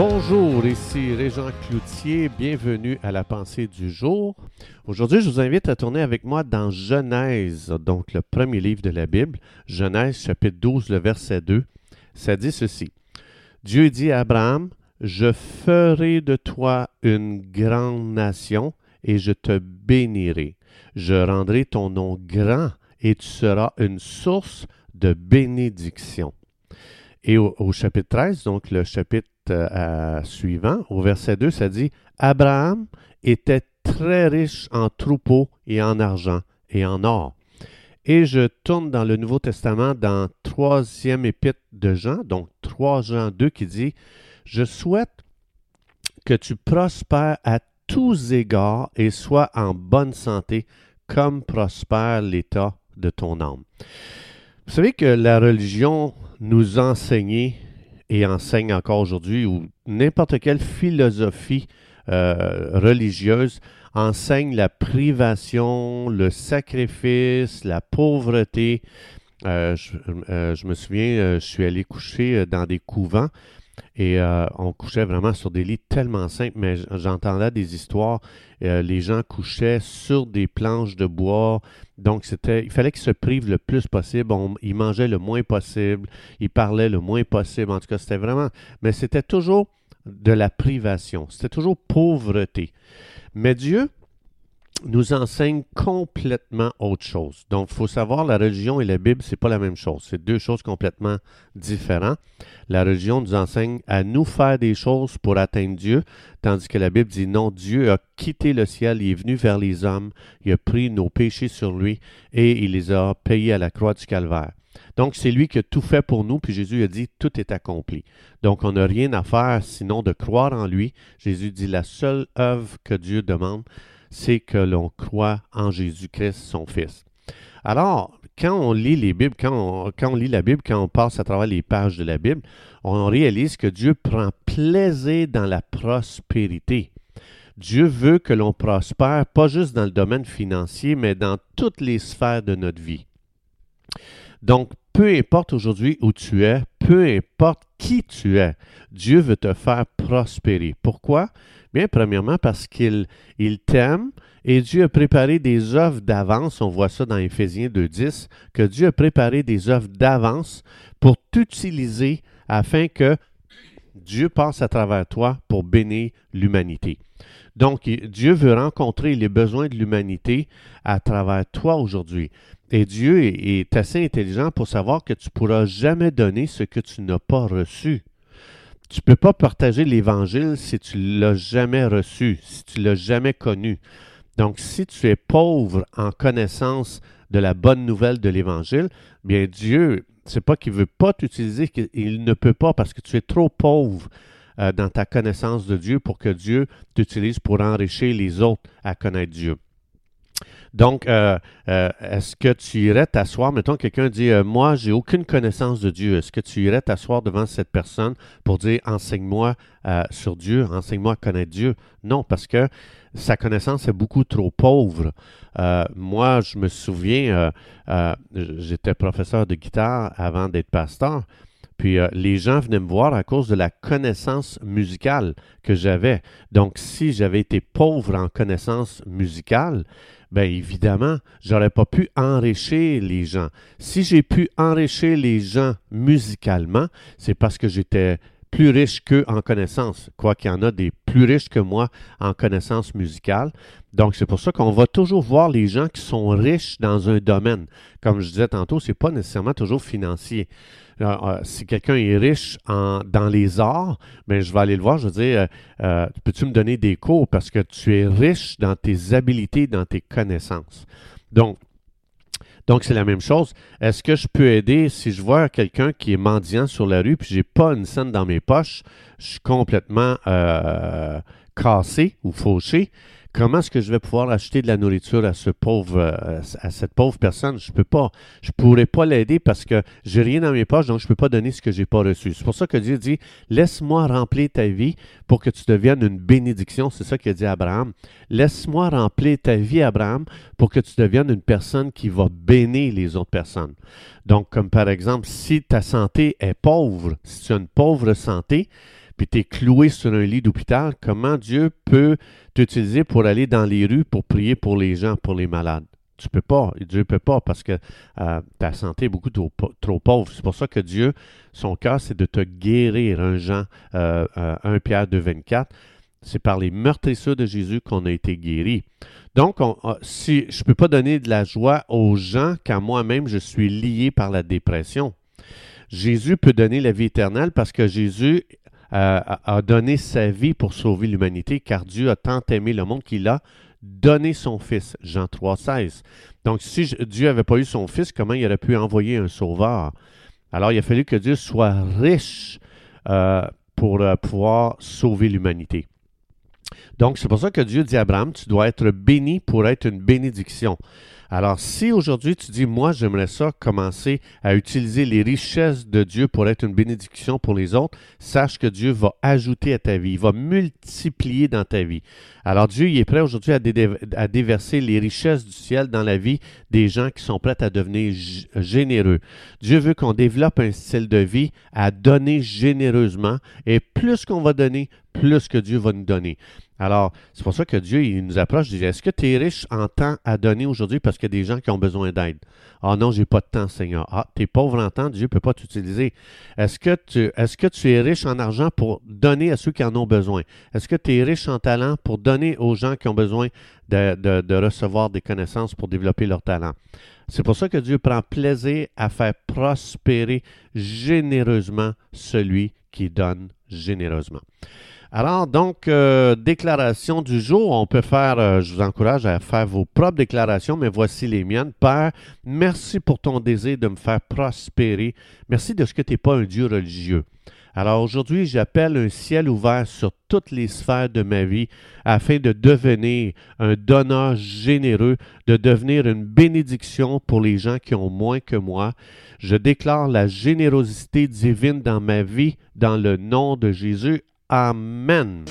Bonjour, ici Régent Cloutier, bienvenue à la pensée du jour. Aujourd'hui, je vous invite à tourner avec moi dans Genèse, donc le premier livre de la Bible, Genèse chapitre 12, le verset 2. Ça dit ceci. Dieu dit à Abraham, Je ferai de toi une grande nation et je te bénirai. Je rendrai ton nom grand et tu seras une source de bénédiction. Et au, au chapitre 13, donc le chapitre euh, suivant, au verset 2, ça dit Abraham était très riche en troupeaux et en argent et en or. Et je tourne dans le Nouveau Testament dans troisième épître de Jean, donc 3 Jean 2, qui dit Je souhaite que tu prospères à tous égards et sois en bonne santé, comme prospère l'état de ton âme. Vous savez que la religion nous enseignait et enseigne encore aujourd'hui, ou n'importe quelle philosophie euh, religieuse enseigne la privation, le sacrifice, la pauvreté. Euh, euh, je, me souviens, je suis allé coucher dans des couvents et euh, on couchait vraiment sur des lits tellement simples, mais j'entendais des histoires. Euh, les gens couchaient sur des planches de bois. Donc, c'était, il fallait qu'ils se privent le plus possible. ils mangeaient le moins possible. Ils parlaient le moins possible. En tout cas, c'était vraiment. Mais c'était toujours de la privation. C'était toujours pauvreté. Mais Dieu, nous enseigne complètement autre chose. Donc, il faut savoir, la religion et la Bible, c'est pas la même chose. C'est deux choses complètement différentes. La religion nous enseigne à nous faire des choses pour atteindre Dieu, tandis que la Bible dit non, Dieu a quitté le ciel, il est venu vers les hommes, il a pris nos péchés sur lui et il les a payés à la croix du calvaire. Donc, c'est lui qui a tout fait pour nous, puis Jésus a dit, tout est accompli. Donc, on n'a rien à faire sinon de croire en lui. Jésus dit, la seule œuvre que Dieu demande, c'est que l'on croit en Jésus-Christ, son Fils. Alors, quand on lit les Bibles, quand on, lit la Bible, quand on passe à travers les pages de la Bible, on réalise que Dieu prend plaisir dans la prospérité. Dieu veut que l'on prospère, pas juste dans le domaine financier, mais dans toutes les sphères de notre vie. Donc, peu importe aujourd'hui où tu es, peu importe qui tu es, Dieu veut te faire prospérer. Pourquoi? Bien, premièrement, parce qu'il il t'aime et Dieu a préparé des œuvres d'avance. On voit ça dans Éphésiens 2.10, que Dieu a préparé des œuvres d'avance pour t'utiliser afin que Dieu passe à travers toi pour bénir l'humanité. Donc, Dieu veut rencontrer les besoins de l'humanité à travers toi aujourd'hui. Et Dieu est, assez intelligent pour savoir que tu ne pourras jamais donner ce que tu n'as pas reçu. Tu ne peux pas partager l'Évangile si tu ne l'as jamais reçu, si tu ne l'as jamais connu. Donc, si tu es pauvre en connaissance de la bonne nouvelle de l'Évangile, bien Dieu, c'est pas qu'il ne veut pas t'utiliser, il ne peut pas parce que tu es trop pauvre euh, dans ta connaissance de Dieu pour que Dieu t'utilise pour enrichir les autres à connaître Dieu. Donc, euh, euh, est-ce que tu irais t'asseoir, mettons quelqu'un dit, euh, moi, j'ai aucune connaissance de Dieu, est-ce que tu irais t'asseoir devant cette personne pour dire, enseigne-moi sur Dieu, enseigne-moi à connaître Dieu? Non, parce que sa connaissance est beaucoup trop pauvre. moi, je me souviens, j'étais professeur de guitare avant d'être pasteur. Puis les gens venaient me voir à cause de la connaissance musicale que j'avais. Donc, si j'avais été pauvre en connaissance musicale, bien évidemment, j'aurais pas pu enrichir les gens. Si j'ai pu enrichir les gens musicalement, c'est parce que j'étais plus riche qu'eux en connaissances, quoi qu'il y en a des plus riches que moi en connaissances musicales. Donc, c'est pour ça qu'on va toujours voir les gens qui sont riches dans un domaine. Comme je disais tantôt, ce n'est pas nécessairement toujours financier. Euh, euh, si quelqu'un est riche dans les arts, mais ben, je vais aller le voir, je vais dire, euh, peux-tu me donner des cours parce que tu es riche dans tes habiletés, dans tes connaissances? Donc, donc, c'est la même chose. Est-ce que je peux aider? Si je vois quelqu'un qui est mendiant sur la rue puis j'ai pas une scène dans mes poches, je suis complètement cassé ou fauché? Comment est-ce que je vais pouvoir acheter de la nourriture euh, à cette pauvre personne? Je peux pas. Je pourrais pas l'aider parce que j'ai rien dans mes poches, donc je peux pas donner ce que j'ai pas reçu. C'est pour ça que Dieu dit, laisse-moi remplir ta vie pour que tu deviennes une bénédiction. C'est ça a dit Abraham. Laisse-moi remplir ta vie, Abraham, pour que tu deviennes une personne qui va bénir les autres personnes. Donc, comme par exemple, si ta santé est pauvre, si tu as une pauvre santé, puis tu es cloué sur un lit d'hôpital, comment Dieu peut t'utiliser pour aller dans les rues pour prier pour les gens, pour les malades? Tu peux pas. Dieu ne peut pas parce que euh, ta santé est beaucoup trop, pauvre. C'est pour ça que Dieu, son cœur, c'est de te guérir. Un Jean, euh, 1 euh, Pierre 2, 24. C'est par les meurtrissures de Jésus qu'on a été guéri. Donc, euh, si je ne peux pas donner de la joie aux gens quand moi-même je suis lié par la dépression. Jésus peut donner la vie éternelle parce que Jésus a donné sa vie pour sauver l'humanité, car Dieu a tant aimé le monde qu'il a donné son Fils. Jean 3, 16. Donc, si Dieu n'avait pas eu son Fils, comment il aurait pu envoyer un sauveur? Alors, il a fallu que Dieu soit riche euh, pour euh, pouvoir sauver l'humanité. Donc, c'est pour ça que Dieu dit à Abraham, tu dois être béni pour être une bénédiction. Alors, si aujourd'hui tu dis, moi, j'aimerais ça commencer à utiliser les richesses de Dieu pour être une bénédiction pour les autres, sache que Dieu va ajouter à ta vie, il va multiplier dans ta vie. Alors, Dieu, il est prêt aujourd'hui à, déverser les richesses du ciel dans la vie des gens qui sont prêts à devenir généreux. Dieu veut qu'on développe un style de vie à donner généreusement et plus qu'on va donner, plus que Dieu va nous donner. Alors, c'est pour ça que Dieu, nous approche, il dit, est-ce que tu es riche en temps à donner aujourd'hui parce qu'il y a des gens qui ont besoin d'aide? Ah non, j'ai pas de temps, Seigneur. Ah, tu es pauvre en temps, Dieu ne peut pas t'utiliser. Est-ce que, tu, est-ce que tu es riche en argent pour donner à ceux qui en ont besoin? Est-ce que tu es riche en talent pour donner aux gens qui ont besoin de, de recevoir des connaissances pour développer leur talent? C'est pour ça que Dieu prend plaisir à faire prospérer généreusement celui qui donne généreusement. Alors, donc, euh, déclaration du jour, on peut faire, euh, je vous encourage à faire vos propres déclarations, mais voici les miennes. Père, merci pour ton désir de me faire prospérer. Merci de ce que tu n'es pas un Dieu religieux. Alors aujourd'hui, j'appelle un ciel ouvert sur toutes les sphères de ma vie afin de devenir un donneur généreux, de devenir une bénédiction pour les gens qui ont moins que moi. Je déclare la générosité divine dans ma vie dans le nom de Jésus. Amen.